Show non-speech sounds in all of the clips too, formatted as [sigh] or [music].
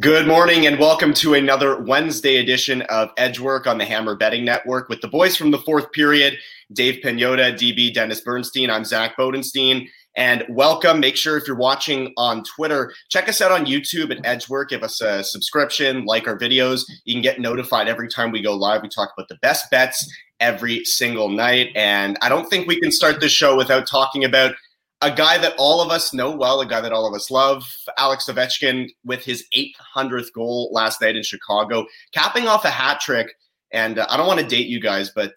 Good morning and welcome to another Wednesday edition of Edgework on the Hammer Betting Network with the boys from the fourth period, Dave Pagnotta, DB Dennis Bernstein. I'm Zack Bodenstein. And welcome. Make sure if you're watching on Twitter, check us out on YouTube at Edgework. Give us a subscription, like our videos. You can get notified every time we go live. We talk about the best bets every single night. And I don't think we can start the show without talking about a guy that all of us know well, a guy that all of us love, Alex Ovechkin, with his 800th goal last night in Chicago, capping off a hat trick. And uh, I don't want to date you guys, but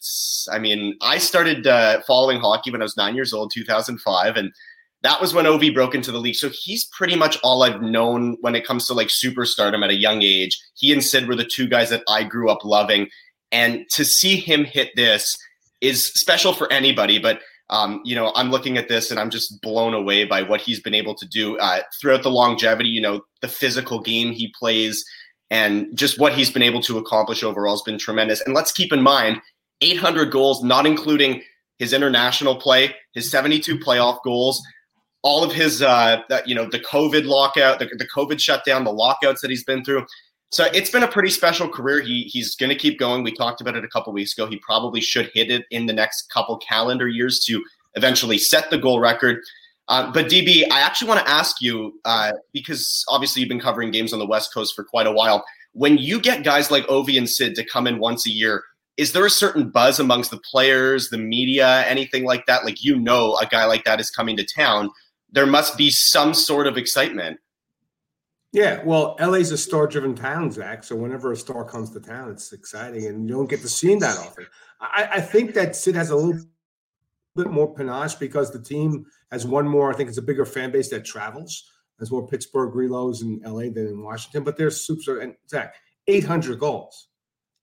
I mean, I started uh, following hockey when I was nine years old, 2005, and that was when Ovi broke into the league. So he's pretty much all I've known when it comes to like superstardom at a young age. He and Sid were the two guys that I grew up loving, and to see him hit this is special for anybody. But um, you know, I'm looking at this and I'm just blown away by what he's been able to do uh, throughout the longevity. You know, the physical game he plays and just what he's been able to accomplish overall has been tremendous. And let's keep in mind, 800 goals, not including his international play, his 72 playoff goals, all of his, uh, you know, the COVID lockout, the, the COVID shutdown, the lockouts that he's been through. So it's been a pretty special career. He he's going to keep going. We talked about it a couple weeks ago. He probably should hit it in the next couple calendar years to eventually set the goal record. Uh, but DB, I actually want to ask you uh, because obviously you've been covering games on the West Coast for quite a while. When you get guys like Ovi and Sid to come in once a year, is there a certain buzz amongst the players, the media, anything like that? Like you know, a guy like that is coming to town. There must be some sort of excitement. Yeah, well, LA's a star-driven town, Zach. So whenever a star comes to town, it's exciting, and you don't get to see him that often. I, I think that Sid has a little bit more panache because the team has one more. I think it's a bigger fan base that travels. There's more Pittsburgh reloads in LA than in Washington, but there's super and Zach 800 goals,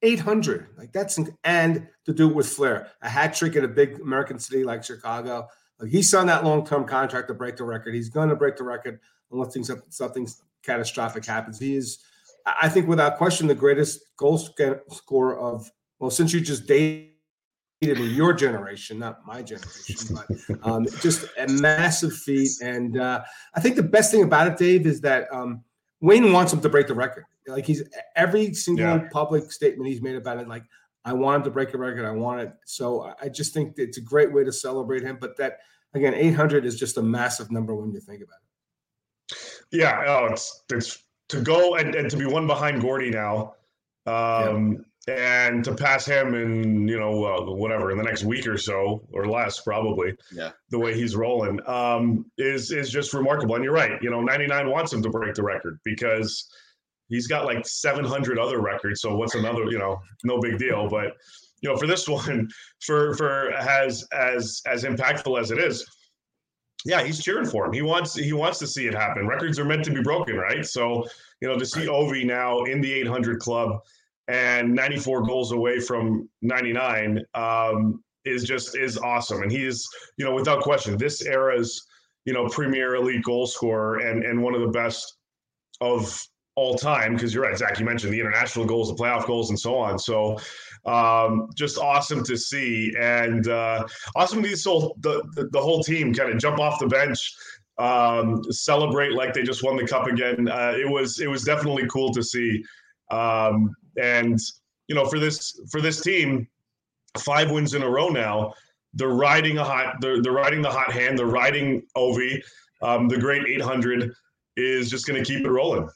800 like that's and to do it with flair, a hat trick in a big American city like Chicago. Like he signed that long-term contract to break the record. He's going to break the record unless things something catastrophic happens. He is, I think, without question, the greatest goal scorer of well, since you just dated me, your generation, not my generation, but um, just a massive feat. And uh, I think the best thing about it, Dave, is that um, Wayne wants him to break the record. Like he's every single yeah. public statement he's made about it, like I want him to break a record. I want it. So I just think it's a great way to celebrate him. But that again, 800 is just a massive number when you think about it. Yeah, oh, it's it's to go and, and to be one behind Gordie now, um, yeah. and to pass him in you know uh, whatever in the next week or so or less probably. Yeah, the way he's rolling um, is is just remarkable. And you're right. You know, 99 wants him to break the record because he's got like 700 other records. So what's another? You know, no big deal. But you know, for this [laughs] one, for for as as as impactful as it is yeah, he's cheering for him. He wants he wants to see it happen. Records are meant to be broken, right? So, you know, to see Ovi now in the 800 club and 94 goals away from 99 um, is just is awesome. And he's, you know, without question, this era's, you know, premier elite goal scorer and and one of the best of all time. Because you're right, Zach. You mentioned the international goals, the playoff goals, and so on. So um, just awesome to see, and uh, awesome to see the, the, the whole team kind of jump off the bench, um, celebrate like they just won the cup again. Uh, it was it was definitely cool to see, um, and you know for this for this team, five wins in a row now. They're riding a hot. They're, they're riding the hot hand. They're riding Ovi. Um, the great 800 is just going to keep it rolling.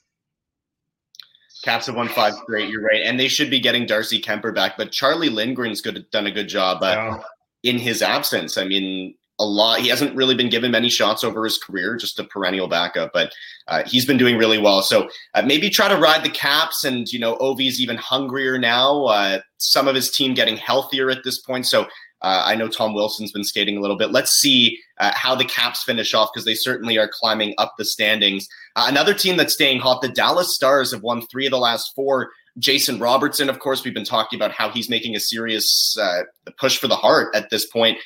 Caps have won five straight. You're right, and they should be getting Darcy Kuemper back. But Charlie Lindgren's good, done a good job uh, yeah. in his absence. I mean, a lot. He hasn't really been given many shots over his career, just a perennial backup. But uh, he's been doing really well. So uh, maybe try to ride the Caps, and you know, Ovi's even hungrier now. Uh, some of his team getting healthier at this point. So uh, I know Tom Wilson's been skating a little bit. Let's see uh, how the Caps finish off because they certainly are climbing up the standings. Uh, another team that's staying hot, the Dallas Stars have won three of the last four. Jason Robertson, of course, we've been talking about how he's making a serious uh, push for the Hart at this point.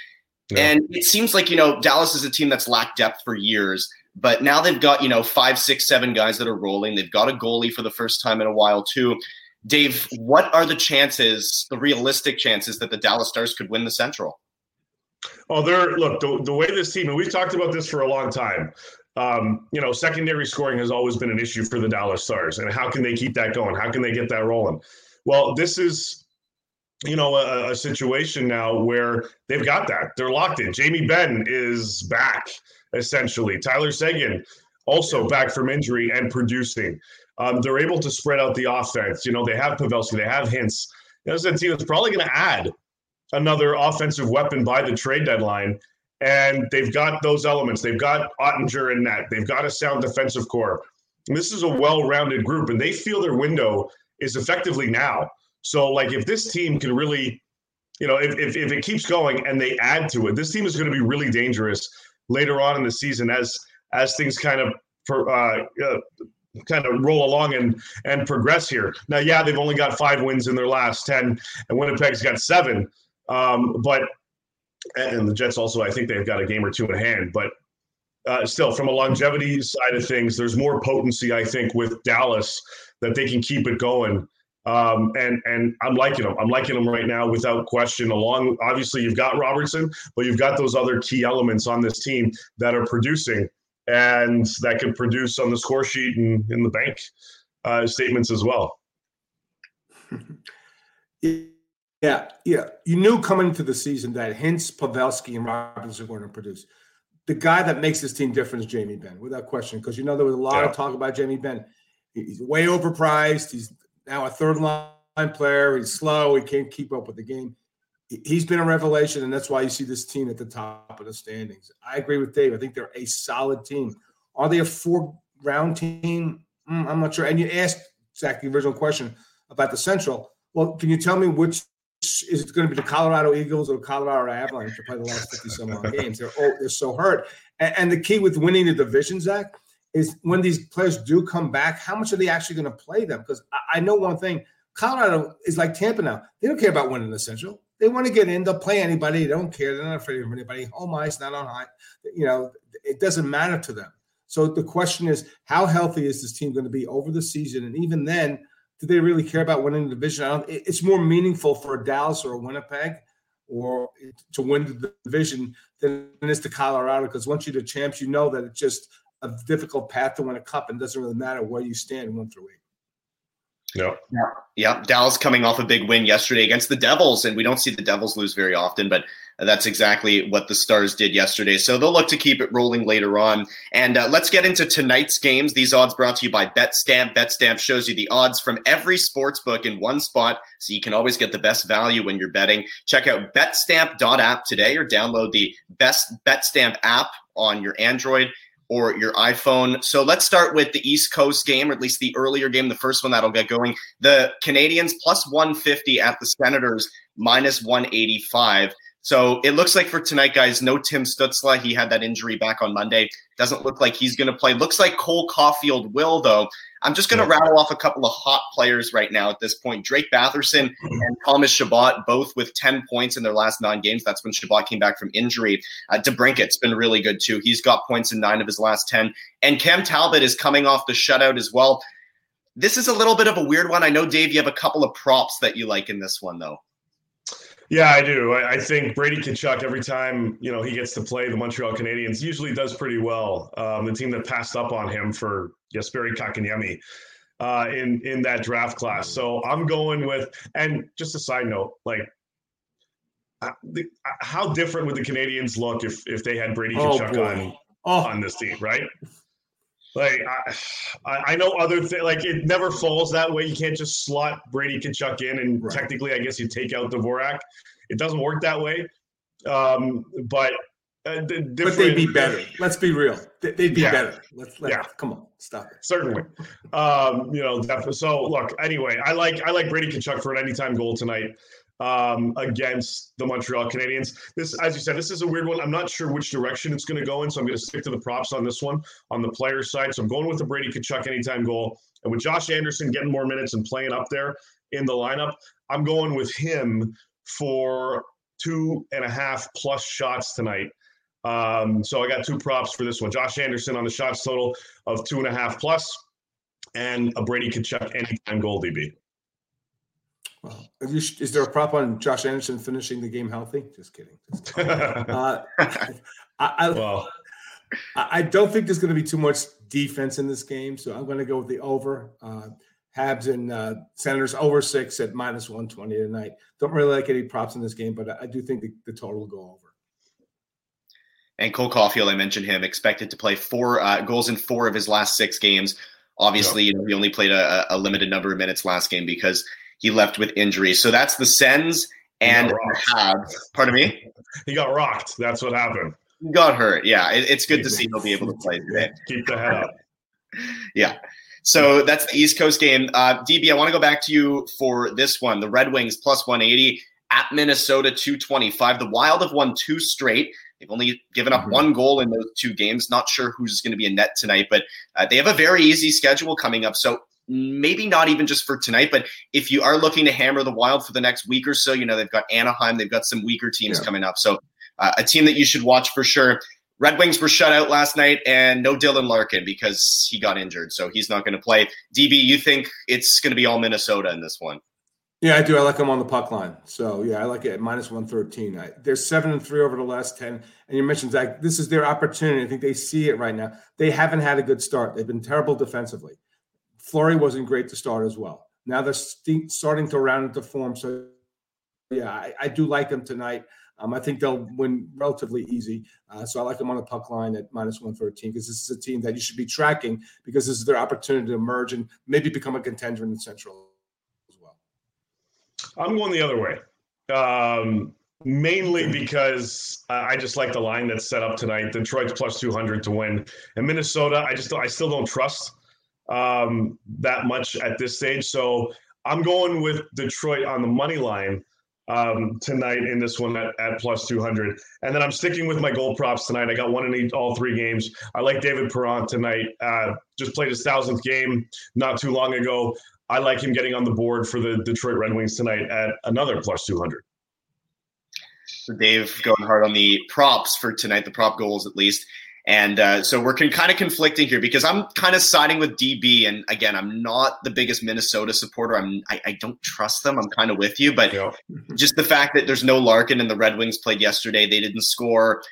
Yeah. And it seems like, you know, Dallas is a team that's lacked depth for years. But now they've got, you know, five, six, seven guys that are rolling. They've got a goalie for the first time in a while, too. Dave, what are the chances, the realistic chances that the Dallas Stars could win the Central? Oh, they're look the, the way this team, and we've talked about this for a long time. um, you know, secondary scoring has always been an issue for the Dallas Stars. And how can they keep that going? How can they get that rolling? Well, this is, you know, a, a situation now where they've got that. They're locked in. Jamie Benn is back, essentially. Tyler Seguin also back from injury and producing. Um, they're able to spread out the offense. You know, they have Pavelski, they have Hintz. This is a team that's probably going to add another offensive weapon by the trade deadline. And they've got those elements. They've got Oettinger in net. They've got a sound defensive core. And this is a well-rounded group, and they feel their window is effectively now. So, like, if this team can really, you know, if, if, if it keeps going and they add to it, this team is going to be really dangerous later on in the season as as things kind of uh, uh, kind of roll along and and progress here. Now, yeah, they've only got five wins in their last ten, and Winnipeg's got seven. Um, but and the Jets also, I think they've got a game or two in hand. But uh, still, from a longevity side of things, there's more potency, I think, with Dallas that they can keep it going. Um, and and I'm liking them. I'm liking them right now without question. Along, obviously, you've got Robertson, but you've got those other key elements on this team that are producing and that could produce on the score sheet and in the bank uh, statements as well. [laughs] Yeah, yeah. You knew coming into the season that Hintz, Pavelski, and Robertson are going to produce. The guy that makes this team different is Jamie Benn, without question. Because you know there was a lot yeah. of talk about Jamie Benn. He's way overpriced. He's now a third line player. He's slow. He can't keep up with the game. He's been a revelation, and that's why you see this team at the top of the standings. I agree with Dave. I think they're a solid team. Are they a four-round team? Mm, I'm not sure. And you asked Zach the original question about the Central. Well, can you tell me which is it going to be the Colorado Eagles or the Colorado Avalanche to play the last 50 some odd games? They're oh, they're so hurt. And, and, the key with winning the division, Zach, is when these players do come back, how much are they actually going to play them? Because I, I, know one thing Colorado is like Tampa now. They don't care about winning the Central. They want to get in. They'll play anybody. They don't care. They're not afraid of anybody. Home ice, not on high. You know, it doesn't matter to them. So the question is, how healthy is this team going to be over the season? And even then, do they really care about winning the division? It's more meaningful for a Dallas or a Winnipeg or to win the division than it is to Colorado because once you're the champs, you know that it's just a difficult path to win a cup and doesn't really matter where you stand one through eight. Yeah. Yeah. Dallas coming off a big win yesterday against the Devils, and we don't see the Devils lose very often, but that's exactly what the Stars did yesterday. So they'll look to keep it rolling later on. And uh, let's get into tonight's games. These odds brought to you by BetStamp. BetStamp shows you the odds from every sports book in one spot, so you can always get the best value when you're betting. Check out betstamp.app today or download the best BetStamp app on your Android or your iPhone. So let's start with the East Coast game, or at least the earlier game, the first one that'll get going. The Canadiens plus 150 at the Senators minus 185. So it looks like for tonight, guys, no Tim Stützle. He had that injury back on Monday. Doesn't look like he's going to play. Looks like Cole Caufield will, though. I'm just going to yeah. rattle off a couple of hot players right now at this point. Drake Batherson and Thomas Chabot, both with 10 points in their last nine games. That's when Chabot came back from injury. Uh, DeBrincat's been really good, too. He's got points in nine of his last 10. And Cam Talbot is coming off the shutout as well. This is a little bit of a weird one. I know, Dave, you have a couple of props that you like in this one, though. Yeah, I do. I, I, think Brady Tkachuk every time you know he gets to play the Montreal Canadiens usually does pretty well. Um, the team that passed up on him for Jesperi Kotkaniemi uh, in in that draft class. So I'm going with. And just a side note, like. Uh, the, uh, how different would the Canadiens look if if they had Brady oh, Tkachuk on oh. on this team, right? Like I, I know other things. Like it never falls that way. You can't just slot Brady Tkachuk in, and right. technically, I guess you take out Dvorak. It doesn't work that way. Um, but uh, but they'd be better. Let's be real. They'd be yeah. better. Let's, let's yeah. Come on, stop it. Certainly. Um, you know, definitely. So look. Anyway, I like I like Brady Tkachuk for an anytime goal tonight um, against the Montreal Canadiens. This, as you said, this is a weird one. I'm not sure which direction it's going to go in, so I'm going to stick to the props on this one on the player side. So I'm going with the Brady Tkachuk anytime goal, and with Josh Anderson getting more minutes and playing up there in the lineup, I'm going with him for two and a half plus shots tonight. Um, so I got two props for this one: Josh Anderson on the shots total of two and a half plus, and a Brady Tkachuk anytime goal DB. Well, you, is there a prop on Josh Anderson finishing the game healthy? Just kidding. Just kidding. [laughs] uh, [laughs] I, I, well. I don't think there's going to be too much defense in this game, so I'm going to go with the over. Uh, Habs and uh, Senators over six at minus 120 tonight. Don't really like any props in this game, but I, I do think the, the, total will go over. And Cole Caufield, I mentioned him, expected to play four uh, goals in four of his last six games. Obviously, yeah. you know, he only played a, a, limited number of minutes last game because he left with injury. So that's the Sens and Habs. Pardon me? [laughs] He got rocked. That's what happened. He Got hurt. Yeah, it, it's good to see he'll be able to play today. [laughs] Keep the head up. [laughs] yeah. So that's the East Coast game. Uh, DB, I want to go back to you for this one. The Red Wings plus 180 at Minnesota 225. The Wild have won two straight. They've only given up mm-hmm. one goal in those two games. Not sure who's going to be in net tonight, but uh, they have a very easy schedule coming up. So maybe not even just for tonight, but if you are looking to hammer the Wild for the next week or so, you know, they've got Anaheim, they've got some weaker teams yeah. coming up. So uh, a team that you should watch for sure. Red Wings were shut out last night, and no Dylan Larkin because he got injured, so he's not going to play. DB, you think it's going to be all Minnesota in this one? Yeah, I do. I like them on the puck line. So yeah, I like it at minus one thirteen. They're seven and three over the last ten. And you mentioned Zach, this is their opportunity. I think they see it right now. They haven't had a good start. They've been terrible defensively. Fleury wasn't great to start as well. Now they're st- starting to round into form. So yeah, I, I do like them tonight. Um, I think they'll win relatively easy. Uh, so I like them on the puck line at minus 113 because this is a team that you should be tracking because this is their opportunity to emerge and maybe become a contender in the Central as well. I'm going the other way. Um, mainly because I just like the line that's set up tonight. Detroit's plus 200 to win. And Minnesota, I just I still don't trust um, that much at this stage. So I'm going with Detroit on the money line um, tonight in this one at, at plus 200. And then I'm sticking with my gold props tonight. I got one in each, all three games. I like David Perron tonight. Uh, just played his thousandth game not too long ago. I like him getting on the board for the Detroit Red Wings tonight at another plus 200. So Dave going hard on the props for tonight, the prop goals at least. And uh, so we're con- kind of conflicting here because I'm kind of siding with DB. And again, I'm not the biggest Minnesota supporter. I'm I, I don't trust them. I'm kind of with you, but yeah. just the fact that there's no Larkin and the Red Wings played yesterday, they didn't score.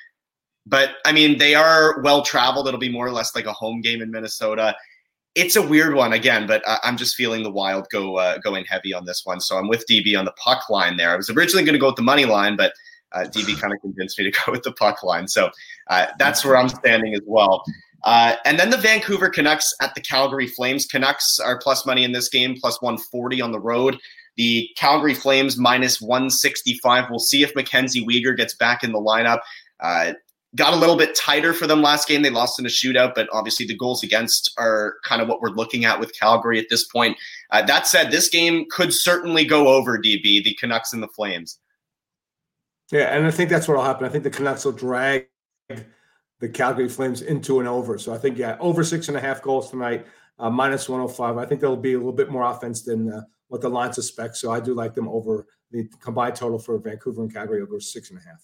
But I mean, they are well traveled. It'll be more or less like a home game in Minnesota. It's a weird one again, but I'm just feeling the Wild go uh, going heavy on this one. So I'm with DB on the puck line there. I was originally going to go with the money line, but uh, DB kind of convinced me to [laughs] go with the puck line. So uh, that's where I'm standing as well. Uh, and then the Vancouver Canucks at the Calgary Flames. Canucks are plus money in this game, plus 140 on the road. The Calgary Flames minus 165. We'll see if Mackenzie Weegar gets back in the lineup. Uh, got a little bit tighter for them last game. They lost in a shootout, but obviously the goals against are kind of what we're looking at with Calgary at this point. Uh, that said, this game could certainly go over DB, the Canucks and the Flames. Yeah, and I think that's what will happen. I think the Canucks will drag the Calgary Flames into an over. So I think, yeah, over six and a half goals tonight, uh, minus 105. I think there'll be a little bit more offense than uh, what the line suspects. So I do like them over the combined total for Vancouver and Calgary over six and a half.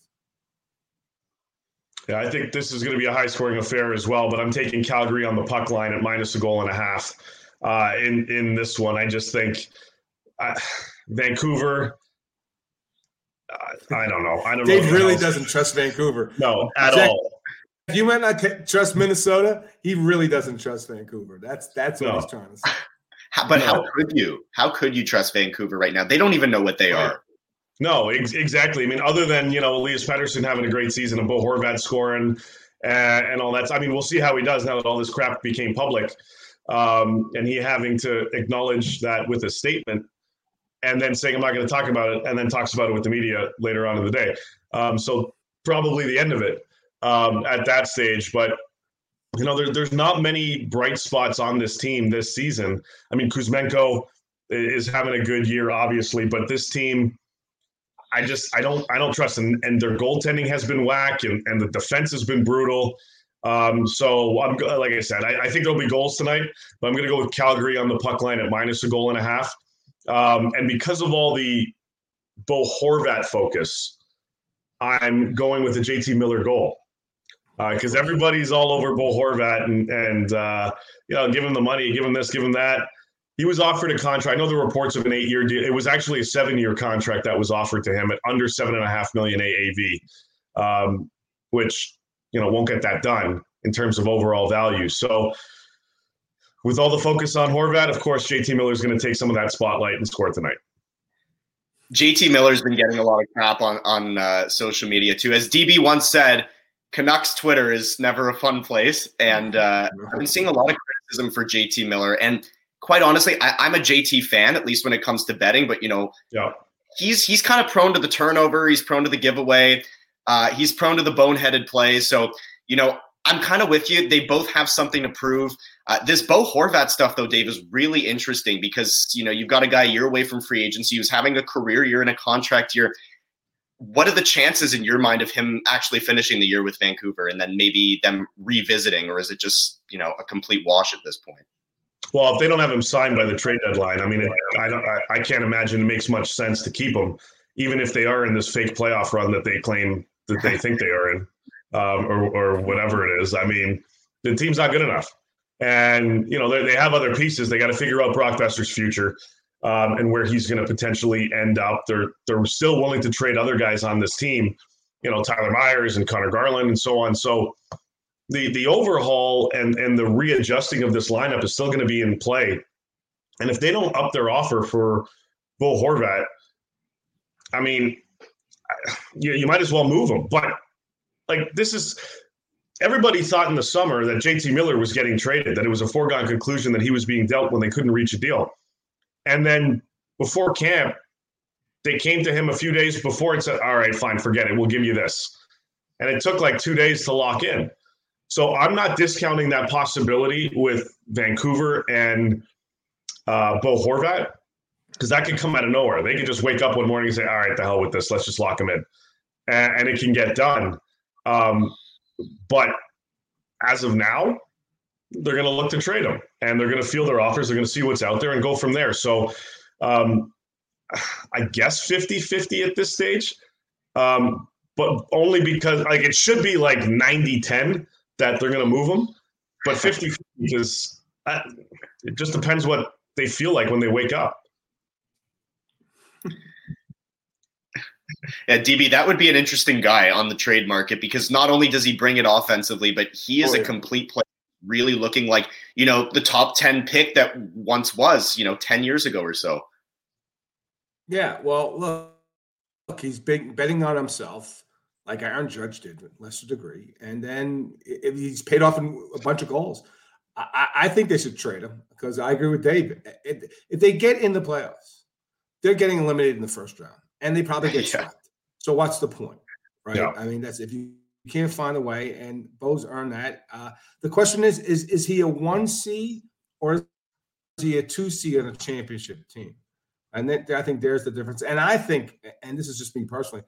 Yeah, I think this is going to be a high scoring affair as well, but I'm taking Calgary on the puck line at minus a goal and a half uh, in, in this one. I just think uh, Vancouver I don't know. I don't Dave know. Dave really doesn't trust Vancouver. No, at Jack, all. You might not trust Minnesota. He really doesn't trust Vancouver. That's that's what no. he's trying to say. [laughs] How, but no. how could you? How could you trust Vancouver right now? They don't even know what they right. are. No, ex- exactly. I mean, other than you know Elias Pettersson having a great season and Bo Horvat scoring uh, and all that. I mean, we'll see how he does now that all this crap became public, um, and he having to acknowledge that with a statement and then saying I'm not going to talk about it, and then talks about it with the media later on in the day. Um, so probably the end of it um, at that stage. But you know, there, there's not many bright spots on this team this season. I mean, Kuzmenko is having a good year, obviously, but this team. I just I don't I don't trust them, and their goaltending has been whack, and, and the defense has been brutal. Um, so I'm like I said, I, I think there'll be goals tonight, but I'm going to go with Calgary on the puck line at minus a goal and a half. Um, and because of all the Bo Horvat focus, I'm going with the JT Miller goal because uh, everybody's all over Bo Horvat and and uh, you know give him the money, give him this, give him that. He was offered a contract. I know the reports of an eight-year deal. It was actually a seven-year contract that was offered to him at under seven and a half million AAV, um, which you know won't get that done. in terms of overall value. So, with all the focus on Horvat, of course, JT Miller is going to take some of that spotlight and score tonight. JT Miller's been getting a lot of crap on on uh, social media too. As DB once said, Canucks Twitter is never a fun place, and uh, I've been seeing a lot of criticism for JT Miller. And quite honestly, I, am a JT fan, at least when it comes to betting. But you know, yeah. he's he's kind of prone to the turnover. He's prone to the giveaway. Uh, he's prone to the boneheaded play. So you know, I'm kind of with you. They both have something to prove. Uh, this Bo Horvat stuff, though, Dave, is really interesting because you know you've got a guy a year away from free agency who's having a career year and a contract year. What are the chances in your mind of him actually finishing the year with Vancouver and then maybe them revisiting, or is it just you know a complete wash at this point? Well, if they don't have him signed by the trade deadline, I mean, it, I don't, I, I can't imagine it makes much sense to keep him, even if they are in this fake playoff run that they claim that they think they are in um, or, or whatever it is. I mean, the team's not good enough. And, you know, they, have other pieces. They got to figure out Brock Boeser's future um, and where he's going to potentially end up. They're, they're still willing to trade other guys on this team, you know, Tyler Myers and Conor Garland and so on. So the, the overhaul and, and the readjusting of this lineup is still going to be in play. And if they don't up their offer for Bo Horvat, I mean, you, you might as well move him. But like this is everybody thought in the summer that JT Miller was getting traded, that it was a foregone conclusion that he was being dealt when they couldn't reach a deal. And then before camp, they came to him a few days before and said, All right, fine, forget it. We'll give you this. And it took like two days to lock in. So I'm not discounting that possibility with Vancouver and uh, Bo Horvat because that could come out of nowhere. They could just wake up one morning and say, All right, the hell with this. Let's just lock him in. And, and it can get done. Um, but as of now, they're going to look to trade him and they're going to feel their offers. They're going to see what's out there and go from there. So um, [sighs] I guess 50 50 at this stage, um, but only because like it should be like 90 10 that they're going to move him. But 50 because uh, it just depends what they feel like when they wake up. Yeah, DB, that would be an interesting guy on the trade market because not only does he bring it offensively, but he is oh, yeah. a complete player, really looking like, you know, the top 10 pick that once was, you know, 10 years ago or so. Yeah, well, look, look he's big, betting on himself like Aaron Judge did, lesser degree. And then if he's paid off in a bunch of goals. I, I think they should trade him because I agree with Dave. If they get in the playoffs, they're getting eliminated in the first round and they probably get [laughs] yeah. So what's the point, right? Yeah. I mean, that's if you can't find a way, and Bo's earned that. Uh, the question is: is is he a one C or is he a two C on a championship team? And then, I think there's the difference. And I think, and this is just me personally,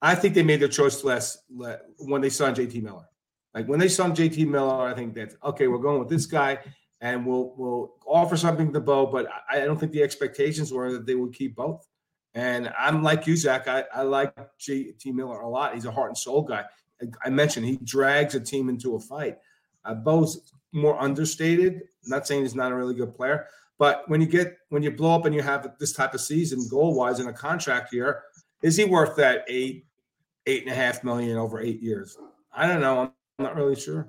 I think they made their choice less when they signed JT Miller. Like when they signed JT Miller, I think that okay, we're going with this guy, and we'll we'll offer something to Bo. But I, I don't think the expectations were that they would keep both. And I'm like you, Zach. I, I like J.T. Miller a lot. He's a heart and soul guy. I mentioned he drags a team into a fight. Uh, Bo's more understated. I'm not saying he's not a really good player, but when you get when you blow up and you have this type of season goal wise in a contract year, is he worth that eight eight and a half million over eight years? I don't know. I'm not really sure.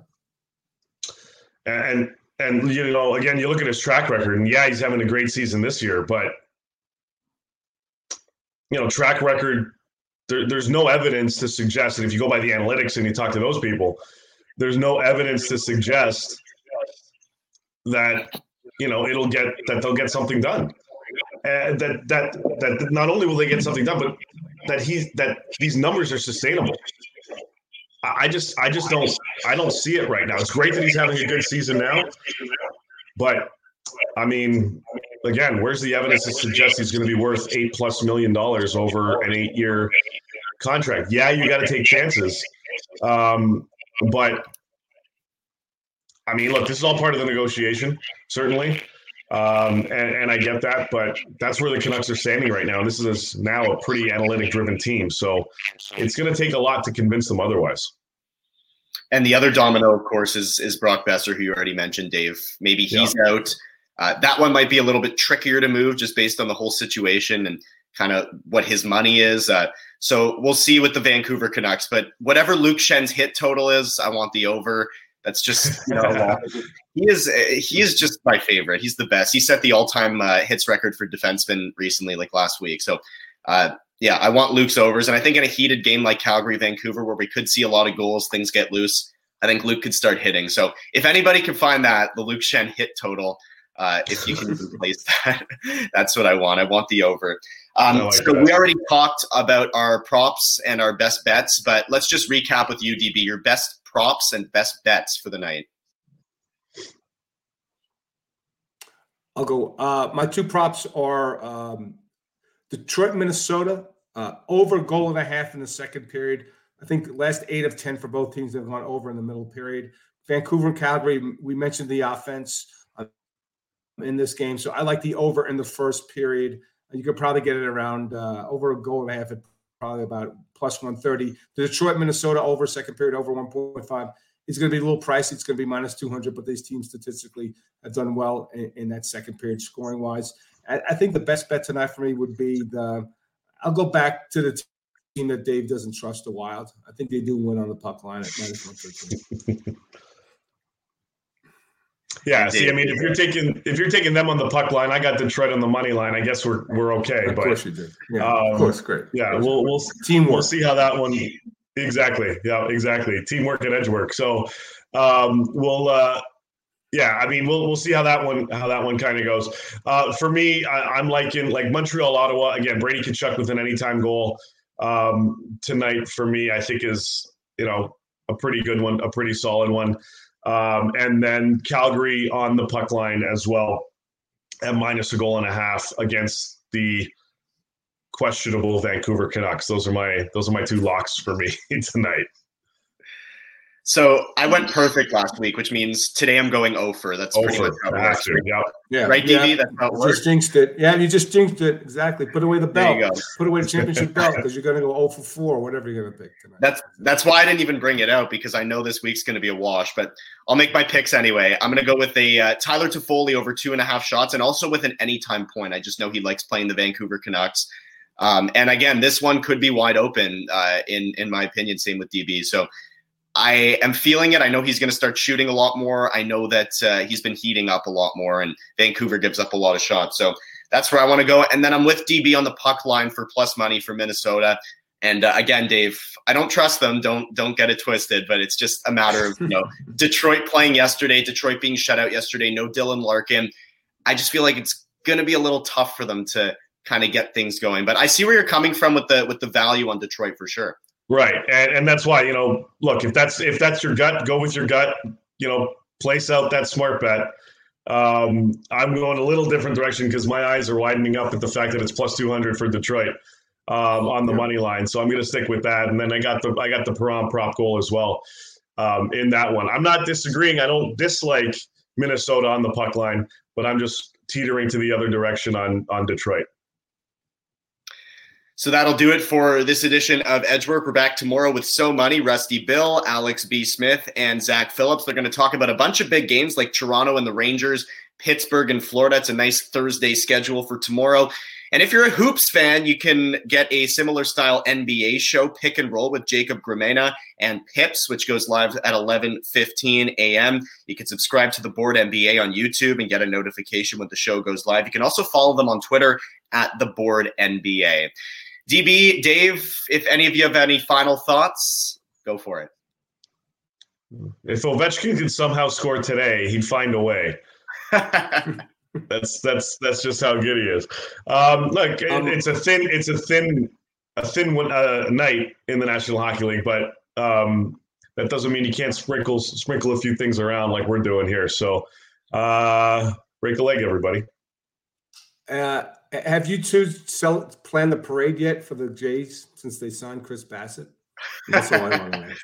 And and you know, again, you look at his track record, and yeah, he's having a great season this year, but you know, track record, there, there's no evidence to suggest that if you go by the analytics and you talk to those people, there's no evidence to suggest that you know it'll get that they'll get something done. And that that that not only will they get something done, but that he that these numbers are sustainable. I just I just don't I don't see it right now. It's great that he's having a good season now, but I mean, again, where's the evidence that suggests he's going to be worth eight plus million dollars over an eight year contract? Yeah, you got to take chances. Um, but I mean, look, this is all part of the negotiation, certainly. Um, and, and, I get that, but that's where the Canucks are standing right now. This is now a pretty analytic driven team. So it's going to take a lot to convince them otherwise. And the other domino, of course, is is Brock Boeser, who you already mentioned, Dave. Maybe he's yeah. out. Uh, that one might be a little bit trickier to move just based on the whole situation and kind of what his money is. Uh, so we'll see with the Vancouver Canucks. But whatever Luke Schenn's hit total is, I want the over. That's just you know, [laughs] he is he is just my favorite. He's the best. He set the all time uh, hits record for defensemen recently, like last week. So, uh, yeah, I want Luke's overs, and I think in a heated game like Calgary Vancouver, where we could see a lot of goals, things get loose. I think Luke could start hitting. So, if anybody can find that, the Luke Schenn hit total, uh, if you can replace [laughs] that, that's what I want. I want the over. Um, like so we already talked about our props and our best bets, but let's just recap with UDB your best props and best bets for the night. I'll go. Uh, my two props are um, Detroit, Minnesota, uh, over goal and a half in the second period. I think last eight of 10 for both teams have gone over in the middle period. Vancouver and Calgary, we mentioned the offense in this game. So I like the over in the first period. You could probably get it around uh, over a goal and a half at probably about plus 130. The Detroit, Minnesota over second period over 1.5 is going to be a little pricey. It's going to be minus 200, but these teams statistically have done well in, in that second period scoring wise. I, I, think the best bet tonight for me would be the. I'll go back to the team that Dave doesn't trust, the Wild. I think they do win on the puck line at minus 113. [laughs] Yeah, see, I mean, if you're taking if you're taking them on the puck line, I got Detroit on the money line. I guess we're we're okay. Of but, course you did. Yeah, um, of course, great. Yeah, we'll we'll teamwork. We'll see how that one. Exactly. Yeah, exactly. Teamwork and edge work. So, um, we'll. Uh, yeah, I mean, we'll we'll see how that one how that one kind of goes. Uh, for me, I, am liking like Montreal, Ottawa again. Brady Tkachuk with an anytime goal um, tonight for me. I think is you know a pretty good one, a pretty solid one. Um, and then Calgary on the puck line as well at minus a goal and a half against the questionable Vancouver Canucks. Those are my those are my two locks for me [laughs] tonight. So I went perfect last week, which means today I'm going over. That's pretty much how it works. Yeah. yeah. Right, DB? Yeah. That's how it works. Just jinxed it. Yeah, you just jinxed it. Exactly. Put away the belt. Put away the championship belt because you're going to go 0 for 4, whatever you're going to pick tonight. That's that's why I didn't even bring it out because I know this week's going to be a wash. But I'll make my picks anyway. I'm going to go with a uh, Tyler Toffoli over two and a half shots and also with an anytime point. I just know he likes playing the Vancouver Canucks. Um, and again, this one could be wide open uh, in in my opinion. Same with DB. So I am feeling it. I know he's going to start shooting a lot more. I know that uh, he's been heating up a lot more, and Vancouver gives up a lot of shots. So that's where I want to go. And then I'm with DB on the puck line for plus money for Minnesota. And uh, again, Dave, I don't trust them. Don't don't get it twisted. But it's just a matter of you know [laughs] Detroit playing yesterday, Detroit being shut out yesterday. No Dylan Larkin. I just feel like it's going to be a little tough for them to kind of get things going. But I see where you're coming from with the with the value on Detroit for sure. Right, and, and that's why you know, look if that's if that's your gut, go with your gut. You know, place out that smart bet. Um, I'm going a little different direction because my eyes are widening up at the fact that it's plus 200 for Detroit um, on the money line. So I'm going to stick with that. And then I got the I got the Perron prop goal as well um, in that one. I'm not disagreeing. I don't dislike Minnesota on the puck line, but I'm just teetering to the other direction on on Detroit. So that'll do it for this edition of Edgework. We're back tomorrow with So Money, Rusty Bill, Alex B. Smith, and Zach Phillips. They're going to talk about a bunch of big games like Toronto and the Rangers, Pittsburgh and Florida. It's a nice Thursday schedule for tomorrow. And if you're a hoops fan, you can get a similar style NBA show, Pick and Roll with Jacob Gramena and Pips, which goes live at 11:15 a.m. You can subscribe to the Board NBA on YouTube and get a notification when the show goes live. You can also follow them on Twitter at the Board NBA. DB, Dave, if any of you have any final thoughts, go for it. If Ovechkin could somehow score today, he'd find a way. [laughs] that's that's that's just how good he is. Um, look, um, it's a thin, it's a thin, a thin uh, night in the National Hockey League, but um, that doesn't mean you can't sprinkle sprinkle a few things around like we're doing here. So, uh, break a leg, everybody. Uh, have you two sell, planned the parade yet for the Jays since they signed Chris Bassitt? That's all I want to know.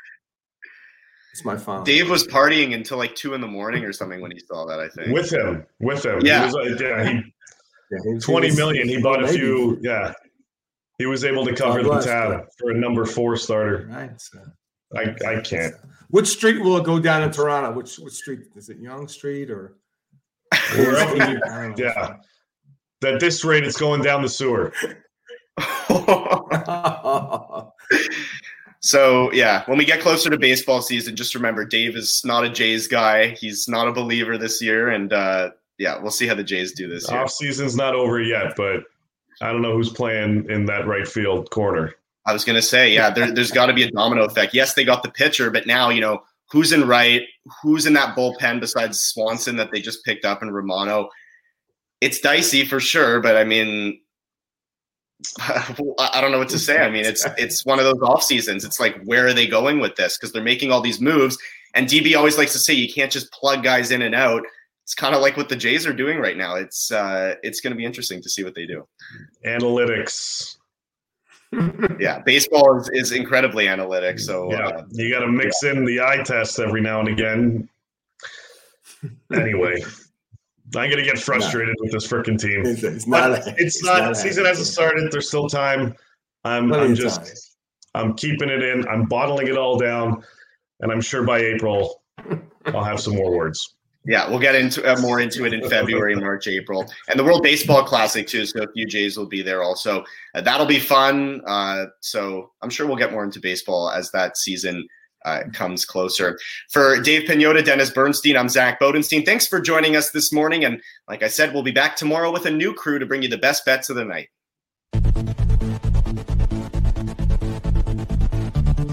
It's my phone. Dave was partying until like two in the morning or something when he saw that. I think with him, with him. Yeah, he was, yeah. He, yeah, he, twenty he was, million. He bought a few. Yeah, he was able to cover the tab for a number four starter. Right. So. I, I can't. Which street will it go down in Toronto? Which which street is it? Yonge Street or? yeah at this rate, it's going down the sewer. [laughs] So yeah, when we get closer to baseball season, just remember Dave is not a Jays guy. He's not a believer this year, and uh, yeah, we'll see how the Jays do this year. Off season's not over yet, but I don't know who's playing in that right field corner. I was gonna say, yeah, there, has got to be a domino effect. Yes, they got the pitcher, but now you know who's in right, who's in that bullpen besides Swanson that they just picked up and Romano. It's dicey for sure, but I mean, [laughs] I don't know what to say. I mean, it's it's one of those off seasons. It's like where are they going with this? Because they're making all these moves, and DB always likes to say you can't just plug guys in and out. It's kind of like what the Jays are doing right now. It's uh, it's going to be interesting to see what they do. Analytics. [laughs] yeah, baseball is, is incredibly analytic. So yeah, uh, you got to mix yeah. in the eye test every now and again. [laughs] Anyway. I'm gonna get frustrated no. with this freaking team. It's, it's not. It's, it's, not. not season hasn't started. There's still time. I'm. I'm just. Time. I'm keeping it in. I'm bottling it all down, and I'm sure by April [laughs] I'll have some more words. Yeah, we'll get into uh, more into it in February, [laughs] March, April, and the World Baseball Classic too. So a few Jays will be there also. Uh, that'll be fun. Uh, so I'm sure we'll get more into baseball as that season uh, comes closer. For Dave Pagnotta, Dennis Bernstein, I'm Zack Bodenstein. Thanks for joining us this morning. And like I said, we'll be back tomorrow with a new crew to bring you the best bets of the night.